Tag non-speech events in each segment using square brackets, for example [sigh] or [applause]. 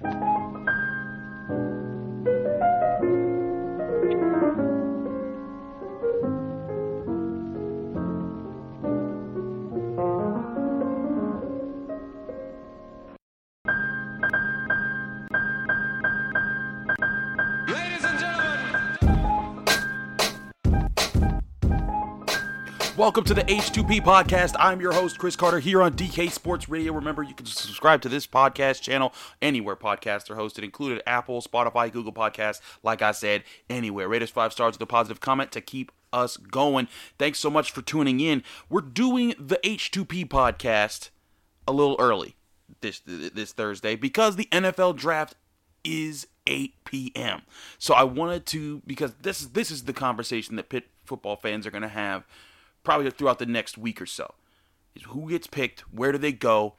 Ladies Welcome to the H2P podcast. I'm your host, Chris Carter, here on DK Sports Radio. Remember, you can subscribe to this podcast channel anywhere podcasts are hosted, included Apple, Spotify, Google Podcasts. Like I said, anywhere. Rate us five stars with a positive comment to keep us going. Thanks so much for tuning in. We're doing the H2P podcast a little early this this Thursday because the NFL draft is 8 p.m. So I wanted to because this is this is the conversation that Pitt football fans are going to have probably throughout the next week or so. Is who gets picked, where do they go?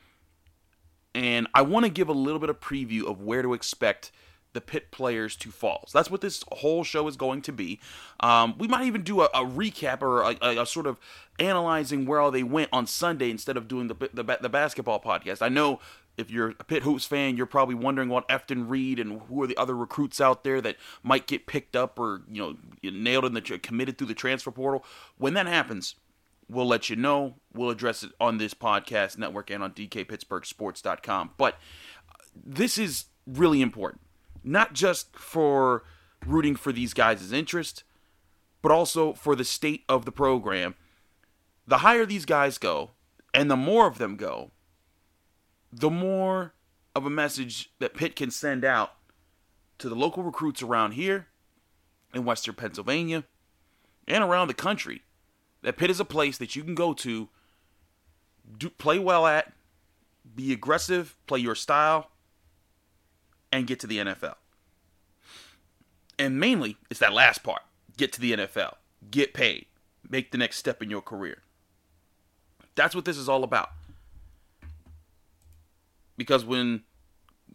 And I want to give a little bit of preview of where to expect the Pitt players to fall. So that's what this whole show is going to be. Um, we might even do a, a recap or a, a, a sort of analyzing where all they went on Sunday instead of doing the, the the basketball podcast. I know if you're a Pitt Hoops fan, you're probably wondering what Efton Reid and who are the other recruits out there that might get picked up or you know nailed in the committed through the transfer portal. When that happens, we'll let you know. We'll address it on this podcast network and on DKPittsburghSports.com. But uh, this is really important, not just for rooting for these guys' interest, but also for the state of the program. The higher these guys go, and the more of them go, the more of a message that Pitt can send out to the local recruits around here in Western Pennsylvania and around the country that Pitt is a place that you can go to, do, play well at, be aggressive, play your style, and get to the NFL. And mainly, it's that last part get to the NFL, get paid, make the next step in your career. That's what this is all about. Because when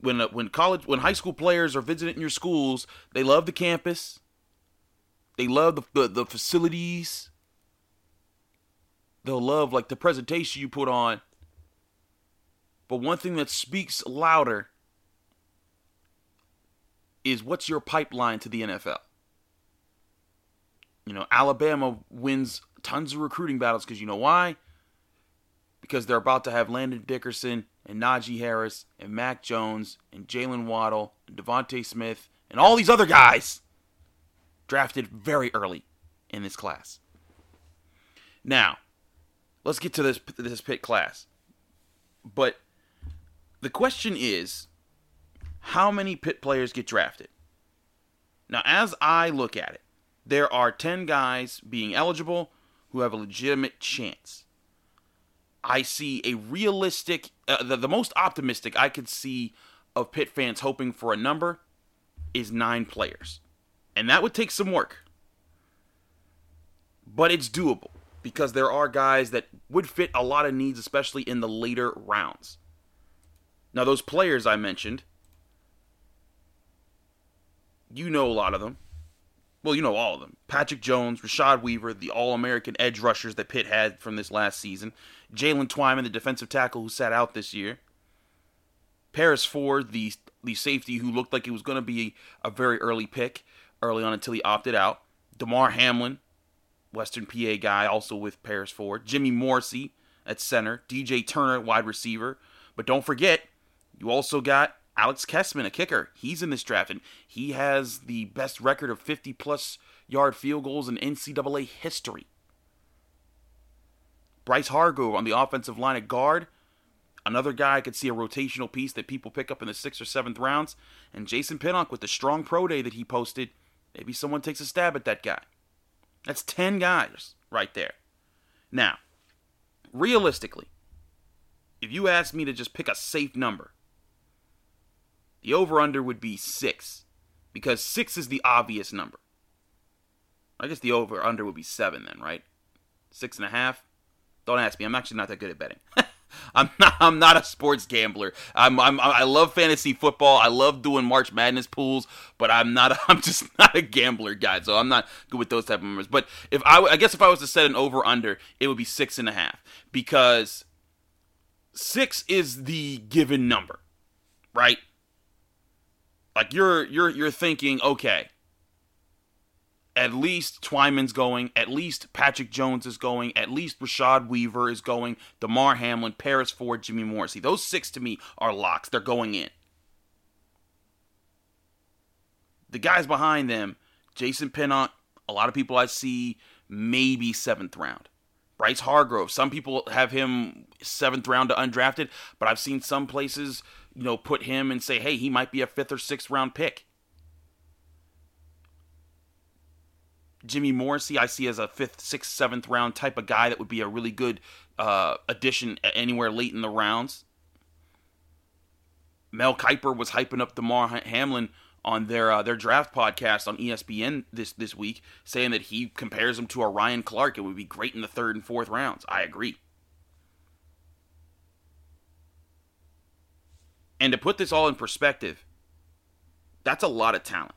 when uh, when college when high school players are visiting your schools, they love the campus. They love the, the, the facilities. They'll love like the presentation you put on. But one thing that speaks louder is what's your pipeline to the NFL? You know, Alabama wins tons of recruiting battles because you know why? Because they're about to have Landon Dickerson and Najee Harris and Mac Jones and Jaylen Waddle and DeVonta Smith and all these other guys drafted very early in this class. Now, let's get to this this Pitt class. But the question is, how many Pitt players get drafted? Now, as I look at it, there are 10 guys being eligible who have a legitimate chance. I see a realistic, uh, the, the most optimistic I could see of Pitt fans hoping for a number is nine players. And that would take some work. But it's doable because there are guys that would fit a lot of needs, especially in the later rounds. Now, those players I mentioned, you know a lot of them. Well, you know all of them. Patrick Jones, Rashad Weaver, the All American edge rushers that Pitt had from this last season. Jaylen Twyman, the defensive tackle who sat out this year. Paris Ford, the the safety who looked like he was going to be a very early pick early on until he opted out. Damar Hamlin, Western PA guy, also with Paris Ford. Jimmy Morrissey at center. DJ Turner, wide receiver. But don't forget, you also got Alex Kessman, a kicker. He's in this draft, and he has the best record of 50 plus yard field goals in NCAA history. Bryce Hargrove on the offensive line at guard. Another guy I could see a rotational piece that people pick up in the sixth or seventh rounds. And Jason Pinnock with the strong pro day that he posted. Maybe someone takes a stab at that guy. That's 10 guys right there. Now, realistically, if you ask me to just pick a safe number, the over under would be six because six is the obvious number. I guess the over under would be seven then, right? Six and a half. Don't ask me. I'm actually not that good at betting. [laughs] I'm not. I'm not a sports gambler. I'm, I'm. I love fantasy football. I love doing March Madness pools, but I'm not. A, [laughs] I'm just not a gambler guy. So I'm not good with those type of numbers. But if I, I guess if I was to set an over under, it would be six and a half because six is the given number, right? Like you're you're you're thinking, okay, at least Twyman's going, at least Patrick Jones is going, at least Rashad Weaver is going, Damar Hamlin, Paris Ford, Jimmy Morrissey. Those six to me are locks. They're going in. The guys behind them, Jason Pinnock, a lot of people I see maybe seventh round. Bryce Hargrove, some people have him seventh round to undrafted, but I've seen some places, you know, put him and say, hey, he might be a fifth or sixth round pick. Jimmy Morrissey, I see as a fifth, sixth, seventh round type of guy that would be a really good uh, addition anywhere late in the rounds. Mel Kiper was hyping up Damar Hamlin on their uh, their draft podcast on ESPN this this week, saying that he compares him to a Ryan Clark. It would be great in the third and fourth rounds. I agree. And to put this all in perspective, that's a lot of talent.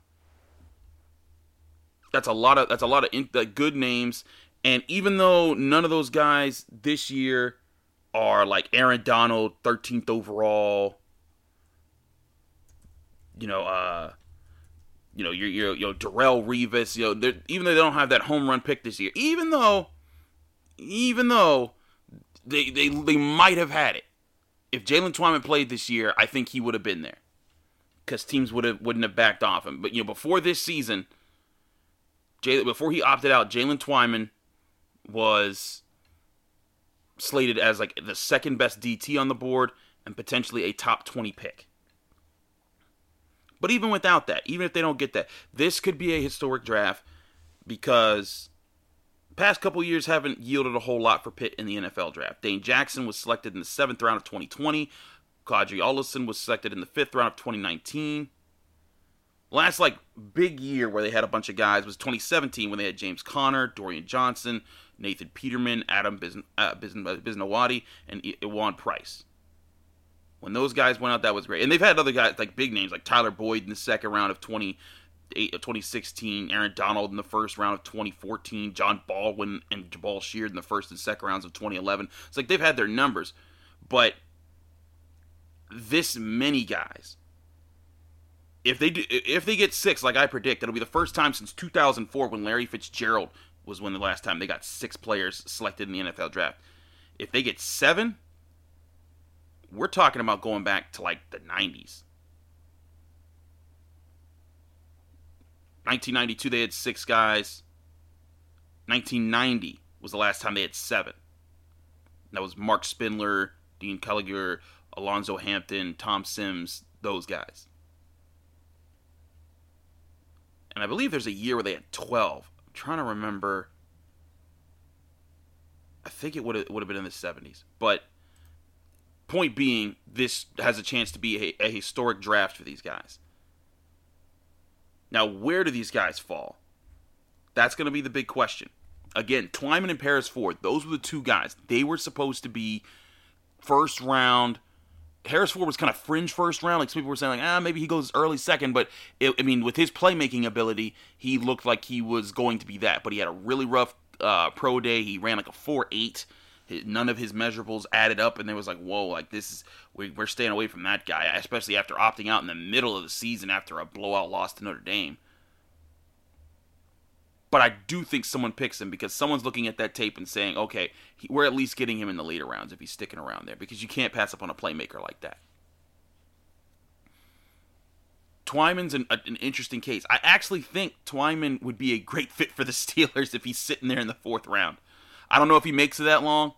That's a lot of that's a lot of in, good names. And even though none of those guys this year are like Aaron Donald, 13th overall, you know, uh, you know, you're, you're, you know, Darrelle Revis, you know, even though they don't have that home run pick this year, even though, even though they they they might have had it, if Jaylen Twyman played this year, I think he would have been there, because teams would have wouldn't have backed off him. But you know, before this season, Jay, before he opted out, Jaylen Twyman was slated as like the second best DT on the board and potentially a top 20 pick. But even without that, even if they don't get that, this could be a historic draft because past couple years haven't yielded a whole lot for Pitt in the NFL draft. Dane Jackson was selected in the seventh round of 2020. Qadree Ollison was selected in the fifth round of 2019. Last like big year where they had a bunch of guys was 2017 when they had James Conner, Dorian Johnson, Nathan Peterman, Adam Bizn- uh, Bisnowaty, and Ejuan Price. When those guys went out, that was great. And they've had other guys like big names like Tyler Boyd in the second round of 20, 2016, Aaron Donald in the first round of 2014, Jon Baldwin and Jabaal Sheard in the first and second rounds of 2011. It's like they've had their numbers, but this many guys. If they do, if they get six, like I predict, it'll be the first time since 2004 when Larry Fitzgerald was when the last time they got six players selected in the NFL draft. If they get seven, we're talking about going back to like the 90s. 1992, they had six guys. 1990 was the last time they had seven. That was Mark Spindler, Dean Kelliger, Alonzo Hampton, Tom Sims, those guys. And I believe there's a year where they had 12. I'm trying to remember. I think it would have been in the 70s. But point being, this has a chance to be a, a historic draft for these guys. Now, where do these guys fall? That's going to be the big question. Again, Twyman and Paris Ford, those were the two guys. They were supposed to be first round. Harris Ford was kind of fringe first round. Like some people were saying, like, ah, maybe he goes early second. But it, I mean, with his playmaking ability, he looked like he was going to be that. But he had a really rough uh, pro day. He ran like a four eight none of his measurables added up, and there was like, whoa, like this is we, are staying away from that guy, especially after opting out in the middle of the season after a blowout loss to Notre Dame. But I do think someone picks him because someone's looking at that tape and saying, okay, he, we're at least getting him in the later rounds if he's sticking around there because you can't pass up on a playmaker like that. Twyman's an, an, interesting case. I actually think Twyman would be a great fit for the [laughs] Steelers if he's sitting there in the fourth round. I don't know if he makes it that long,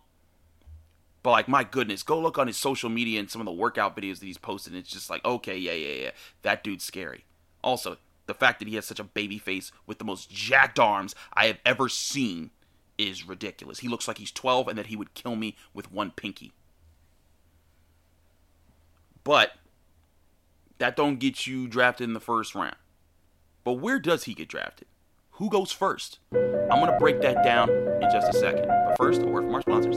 but like my goodness, go look on his social media and some of the workout videos that he's posted. it's just like, okay, yeah, yeah, yeah, that dude's scary. Also, the fact that he has such a baby face with the most jacked arms I have ever seen is ridiculous. He looks like he's 12 and that he would kill me with one pinky. But that don't get you drafted in the first round. But where does he get drafted? Who goes first? I'm going to break that down in just a second. But first, a word from our sponsors.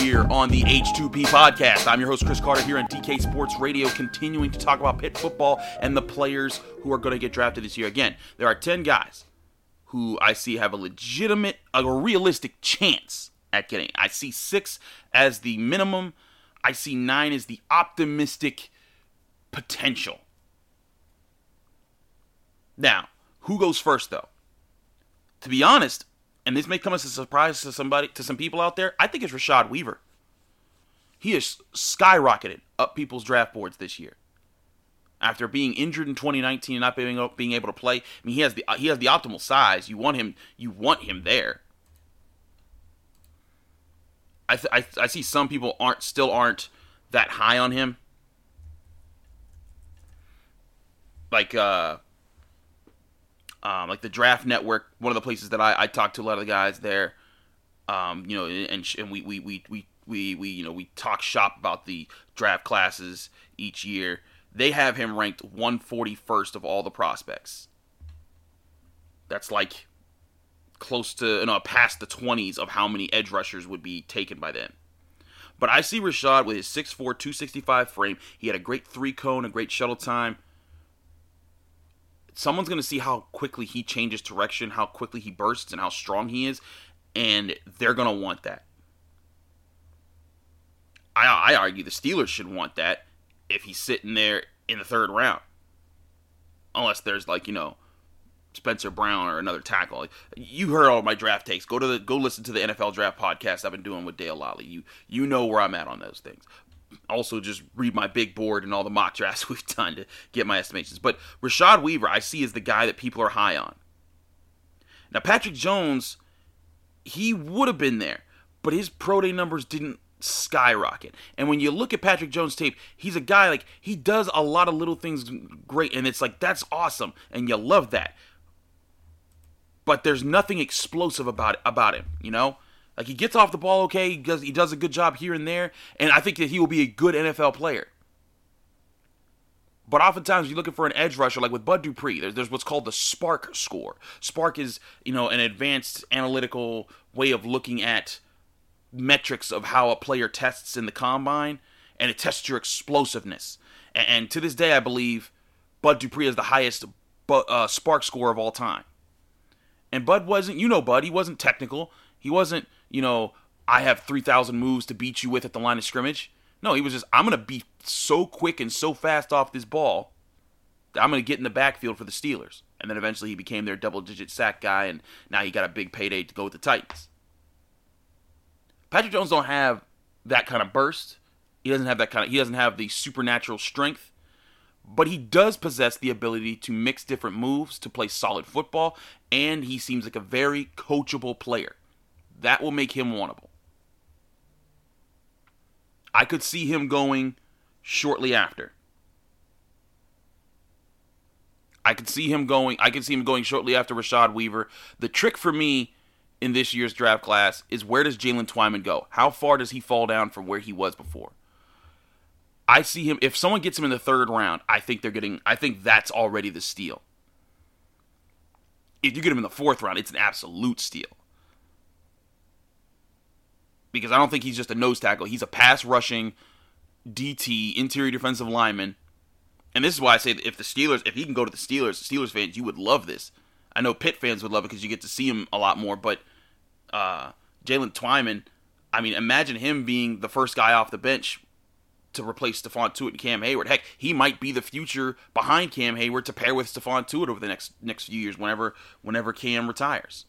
Here on the H2P podcast. I'm your host, Chris Carter, here on DK Sports Radio, continuing to talk about Pitt football and the players who are going to get drafted this year. Again, there are 10 guys who I see have a legitimate, a realistic chance at getting. I see six as the minimum, I see nine as the optimistic potential. Now, who goes first, though? To be honest, and this may come as a surprise to somebody, to some people out there, I think it's Rashad Weaver. He has skyrocketed up people's draft boards this year. After being injured in 2019 and not being being able to play, I mean he has the he has the optimal size. You want him you want him there. I th- I, I see some people aren't still aren't that high on him. Like uh um, like the Draft Network, one of the places that I, I talk to a lot of the guys there. Um, you know, and and we we, we, we we we you know we talk shop about the draft classes each year. They have him ranked 141st of all the prospects. That's like close to no past the 20s of how many edge rushers would be taken by them. But I see Rashad with his 6'4", 265 frame. He had a great three cone, a great shuttle time someone's going to see how quickly he changes direction, how quickly he bursts, and how strong he is, and they're going to want that. I, I argue the Steelers should want that if he's sitting there in the third round. Unless there's like, you know, Spencer Brown or another tackle. You heard all my draft takes. Go to the go listen to the NFL draft podcast I've been doing with Dale Lolley. You you know where I'm at on those things also just read my big board and all the mock drafts [laughs] we've done to get my estimations. But Rashad Weaver, I see is the guy that people are high on. Now, Patrick Jones, he would have been there, but his pro day numbers didn't skyrocket. And when you look at Patrick Jones' tape, he's a guy like he does a lot of little things great, and it's like that's awesome, and you love that. But there's nothing explosive about it, about him, you know. Like he gets off the ball okay, he does he does a good job here and there, and I think that he will be a good NFL player. But oftentimes you're looking for an edge rusher, like with Bud Dupree. There's, there's what's called the SPARQ score. SPARQ is you know an advanced analytical way of looking at metrics of how a player tests in the combine, and it tests your explosiveness. And, and to this day, I believe Bud Dupree is the highest uh, SPARQ score of all time. And Bud wasn't, you know, Bud, he wasn't technical. He wasn't you know, I have 3,000 moves to beat you with at the line of scrimmage. No, he was just, I'm going to be so quick and so fast off this ball that I'm going to get in the backfield for the Steelers. And then eventually he became their double digit sack guy, and now he got a big payday to go with the Titans. Patrick Jones don't have that kind of burst. He doesn't have that kind of he doesn't have the supernatural strength, but he does possess the ability to mix different moves to play solid football, and he seems like a very coachable player. That will make him wantable. I could see him going shortly after. I could see him going. I could see him going shortly after Rashad Weaver. The trick for me in this year's draft class is where does Jaylen Twyman go? How far does he fall down from where he was before? I see him. If someone gets him in the third round, I think they're getting. I think that's already the steal. If you get him in the fourth round, it's an absolute steal because I don't think he's just a nose tackle. He's a pass rushing DT, interior defensive lineman. And this is why I say if the Steelers, if he can go to the Steelers, Steelers fans, you would love this. I know Pitt fans would love it because you get to see him a lot more. But uh, Jaylen Twyman, I mean, imagine him being the first guy off the bench to replace Stephon Tuitt and Cam Heyward. Heck, he might be the future behind Cam Heyward to pair with Stephon Tuitt over the next next few years, whenever whenever Cam retires.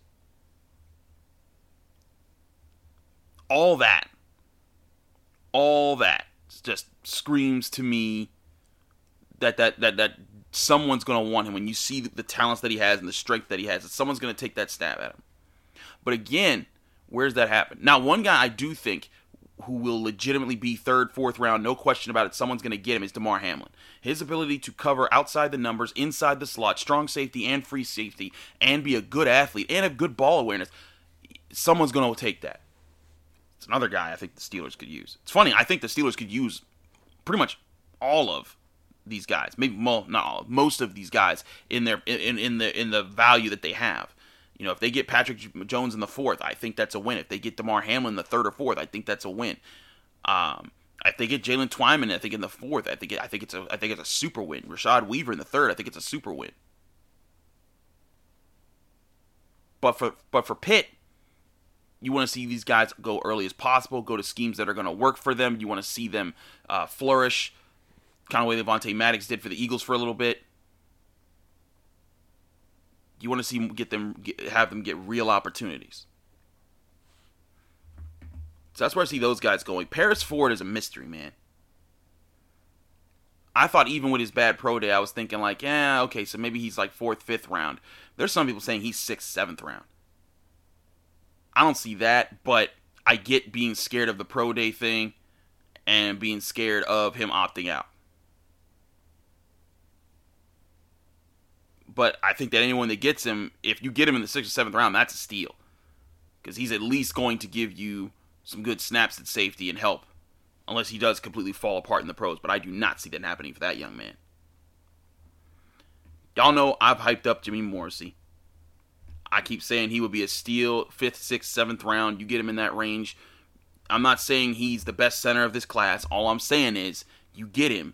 All that, all that just screams to me that that that that someone's going to want him when you see the talents that he has and the strength that he has. That someone's going to take that stab at him. But again, where's that happen? Now, one guy I do think who will legitimately be third, fourth round, no question about it, someone's going to get him is Damar Hamlin. His ability to cover outside the numbers, inside the slot, strong safety and free safety, and be a good athlete and have good ball awareness, someone's going to take that. It's another guy I think the Steelers could use. It's funny, I think the Steelers could use pretty much all of these guys, maybe well, not all, most of these guys in their in, in the in the value that they have. You know, if they get Patrick Jones in the fourth, I think that's a win. If they get Damar Hamlin in the third or fourth, I think that's a win. Um, if they get Jaylen Twyman, I think in the fourth, I think it, I think it's a I think it's a super win. Rashad Weaver in the third, I think it's a super win. But for but for Pitt, you want to see these guys go early as possible, go to schemes that are going to work for them. You want to see them uh, flourish, kind of way Avonte Maddox did for the Eagles for a little bit. You want to see get them get, have them get real opportunities. So that's where I see those guys going. Paris Ford is a mystery, man. I thought even with his bad pro day, I was thinking like, yeah, okay, so maybe he's like fourth, fifth round. There's some people saying he's sixth, seventh round. I don't see that, but I get being scared of the pro day thing and being scared of him opting out. But I think that anyone that gets him, if you get him in the sixth or seventh round, that's a steal. Because he's at least going to give you some good snaps at safety and help. Unless he does completely fall apart in the pros. But I do not see that happening for that young man. Y'all know I've hyped up Jimmy Morrissey. I keep saying he would be a steal, fifth, sixth, seventh round. You get him in that range. I'm not saying he's the best center of this class. All I'm saying is you get him.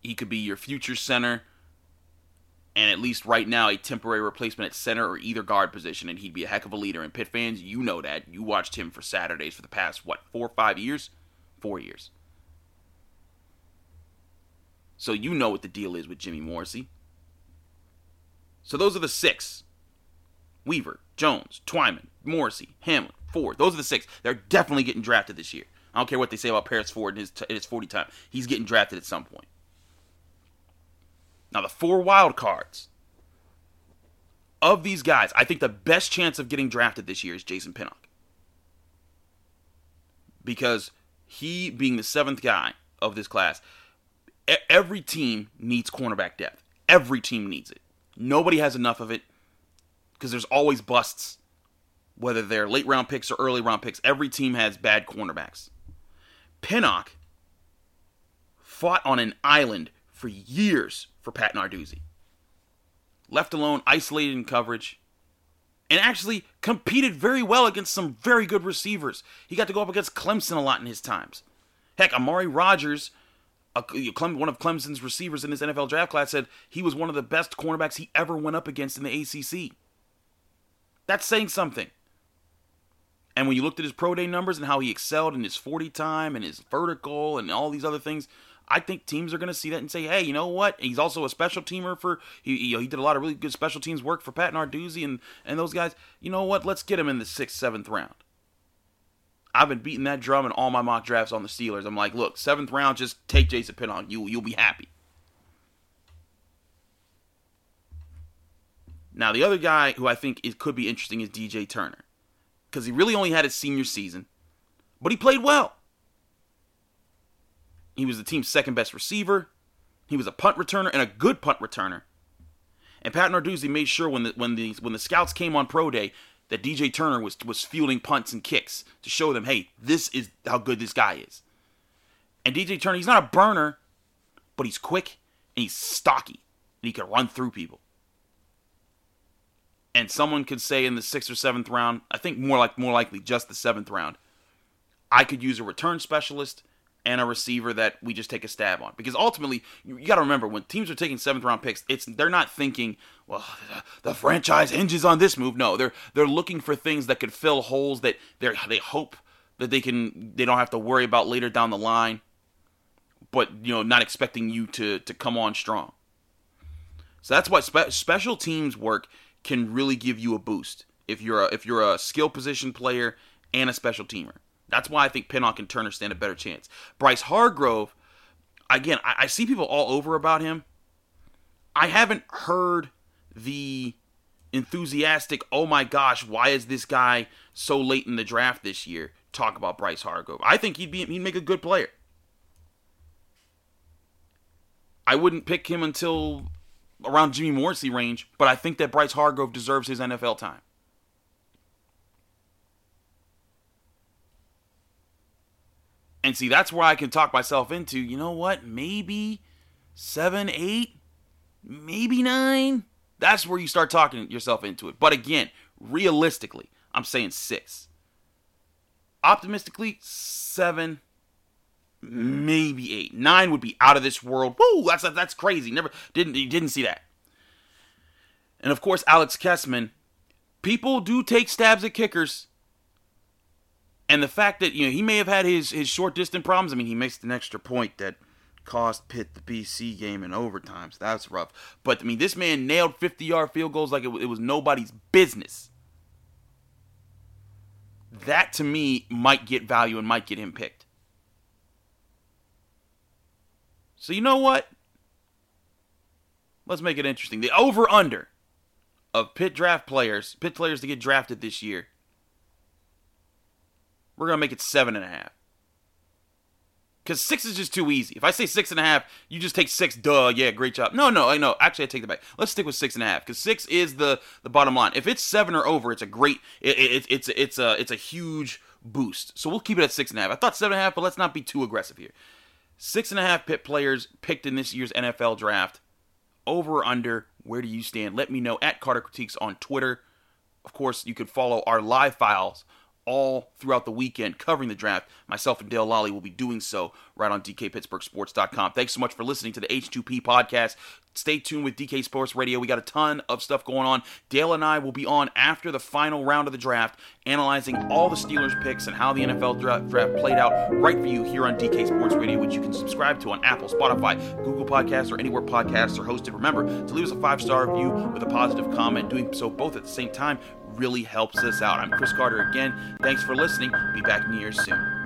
He could be your future center and at least right now a temporary replacement at center or either guard position, and he'd be a heck of a leader. And Pitt fans, you know that. You watched him for Saturdays for the past what four five years, four years. So you know what the deal is with Jimmy Morrissey. So those are the six: Weaver, Jones, Twyman, Morrissey, Hamlin, Ford. Those are the six. They're definitely getting drafted this year. I don't care what they say about Paris Ford in his, in his 40 time. He's getting drafted at some point. Now, the four wild cards of these guys, I think the best chance of getting drafted this year is Jason Pinnock. Because he, being the seventh guy of this class, every team needs cornerback depth. Every team needs it. Nobody has enough of it because there's always busts, whether they're late round picks or early round picks. Every team has bad cornerbacks. Pinnock fought on an island for years for Pat Narduzzi. Left alone, isolated in coverage, and actually competed very well against some very good receivers. He got to go up against Clemson a lot in his times. Heck, Amari Rodgers, one of Clemson's receivers in his NFL draft class, said he was one of the best cornerbacks he ever went up against in the ACC. That's saying something. And when you looked at his pro day numbers and how he excelled in his 40 time and his vertical and all these other things, I think teams are going to see that and say, hey, you know what? He's also a special teamer for he he, he did a lot of really good special teams work for Pat Narduzzi and and those guys. You know what? Let's get him in the sixth, seventh round. I've been beating that drum in all my mock drafts on the Steelers. I'm like, look, seventh round, just take Jason Pinnock. You you'll be happy. Now the other guy who I think it could be interesting is DJ Turner, because he really only had his senior season, but he played well. He was the team's second best receiver. He was a punt returner and a good punt returner. And Pat Narduzzi made sure when the when the when the scouts came on pro day that DJ Turner was was fielding punts and kicks to show them, hey, this is how good this guy is. And DJ Turner, he's not a burner, but he's quick and he's stocky and he can run through people. And someone could say in the sixth or seventh round, I think more like more likely just the seventh round, I could use a return specialist and a receiver that we just take a stab on. Because ultimately, you, you got to remember when teams are taking seventh round picks, it's they're not thinking, well, the franchise hinges on this move. No, they're they're looking for things that could fill holes that they they hope that they can they don't have to worry about later down the line. But you know, not expecting you to to come on strong. So that's why spe- special teams work can really give you a boost if you're a, if you're a skill position player and a special teamer. That's why I think Pinnock and Turner stand a better chance. Bryce Hargrove, again, I, I see people all over about him. I haven't heard the enthusiastic, oh my gosh, why is this guy so late in the draft this year? Talk about Bryce Hargrove. I think he'd be he'd make a good player. I wouldn't pick him until around Jimmy Morrissey range, but I think that Bryce Hargrove deserves his NFL time. And see, that's where I can talk myself into, you know what? Maybe seven, eight, maybe nine. That's where you start talking yourself into it. But again, realistically, I'm saying six. Optimistically, seven, maybe eight. Nine would be out of this world. Woo, that's that's crazy. Never didn't didn't see that. And of course, Alex Kessman. People do take stabs at kickers. And the fact that you know he may have had his his short distance problems. I mean, he makes an extra point that cost Pitt the BC game in overtime. So that's rough. But I mean, this man nailed 50 yard field goals like it, it was nobody's business. That to me might get value and might get him picked. So you know what? Let's make it interesting. The over under of Pitt draft players, Pitt players to get drafted this year we're gonna make it seven and a half. Because six is just too easy. If I say six and a half, you just take six. Duh, yeah, great job. No, no, I know. Actually, I take that back. Let's stick with six and a half because six is the the bottom line. If it's seven or over, it's a great. It, it, it's it's a it's a huge boost. So we'll keep it at six and a half. I thought seven and a half, but let's not be too aggressive here. Six and a half Pitt players picked in this year's NFL draft. Over or under? Where do you stand? Let me know at Carter Critiques on Twitter. Of course, you can follow our live files all throughout the weekend covering the draft. Myself and Dale Lolley will be doing so right on DKPittsburghSports.com. Thanks so much for listening to the H2P podcast. Stay tuned with DK Sports Radio. We got a ton of stuff going on. Dale and I will be on after the final round of the draft, analyzing all the Steelers picks and how the NFL draft, played out right for you here on DK Sports Radio, which you can subscribe to on Apple, Spotify, Google Podcasts, or anywhere podcasts are hosted. Remember to leave us a five star review with a positive comment. Doing so both at the same time really helps us out. I'm Chris Carter again. Thanks for listening. Be back near soon.